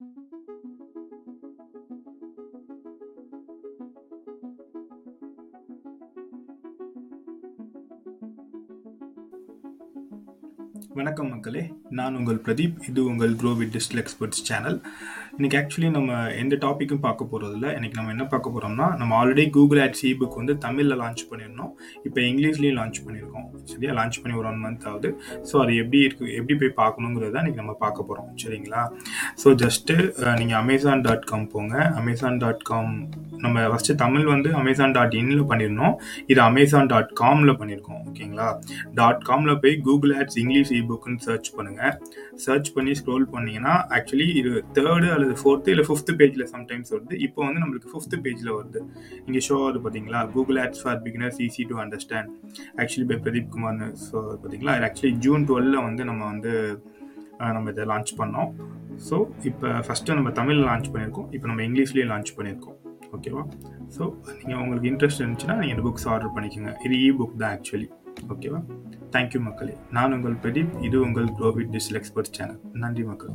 Thank you. வணக்கம் மக்களே. நான் உங்கள் பிரதீப். இது உங்கள் grow with Distil experts channel இன்றைக்கி ஆக்சுவலி நம்ம எந்த டாப்பிக்கும் பார்க்க போகிறதில்ல இன்றைக்கி நம்ம என்ன பார்க்க போகிறோம்னா நம்ம ஆல்ரெடி கூகுள் ஆட்ஸ் இபுக் வந்து தமிழில் லான்ச் பண்ணியிருந்தோம். இப்போ இங்கிலீஷ்லேயும் லான்ச் பண்ணியிருக்கோம். சரியா? லான்ச் பண்ணி ஒரு ஒன் மந்த் ஆகுது. ஸோ அது எப்படி இருக்கு எப்படி போய் பார்க்கணுங்கிறத இன்றைக்கி நம்ம பார்க்க போகிறோம் சரிங்களா? ஸோ ஜஸ்ட்டு நீங்கள் அமேசான் டாட் காம் போங்க. அமேசான் டாட் காம் நம்ம ஃபஸ்ட்டு தமிழ் வந்து அமேசான் டாட் இன்ல பண்ணியிருந்தோம் இது அமேசான் டாட் காமில் பண்ணியிருக்கோம் ஓகேங்களா டாட் காமில் போய் கூகுள் ஆட்ஸ் இங்கிலீஷ் இபுக்குன்னு சர்ச் பண்ணுங்கள் சர்ச் பண்ணி ஸ்க்ரோல் பண்ணிங்கன்னா ஆக்சுவலி இது தேர்டு அல்லது ஃபோர்த்து இல்லை ஃபிஃப்த் பேஜில் சம்டைம்ஸ் வருது. இப்போ வந்து நம்மளுக்கு ஃபிஃப்த் பேஜில் வருது. இங்கே ஷோ ஆகுது பார்த்தீங்களா Google ads for beginners easy to understand actually by Pradeep குமார்னு so பார்த்தீங்களா ஆக்சுவலி ஜூன் டுவெல்ல வந்து நம்ம வந்து நம்ம இதை லான்ச் பண்ணோம். ஸோ இப்போ ஃபஸ்ட்டு நம்ம தமிழில் லான்ச் பண்ணியிருக்கோம் இப்போ நம்ம இங்கிலீஷ்லேயே லான்ச் பண்ணியிருக்கோம் ஓகேவா? ஸோ நீங்கள் உங்களுக்கு இன்ட்ரெஸ்ட் இருந்துச்சுன்னா நீங்கள் இந்த புக்ஸ் ஆர்டர் பண்ணிக்கோங்க. இது இ புக் தான் ஆக்சுவலி ஓகேவா? தேங்க்யூ மக்களே. நான் உங்கள் பிரதீப். இது உங்கள் க்ரோவிட் டிஜிட்டல் எக்ஸ்பர்ட் சேனல் நன்றி மக்கள்.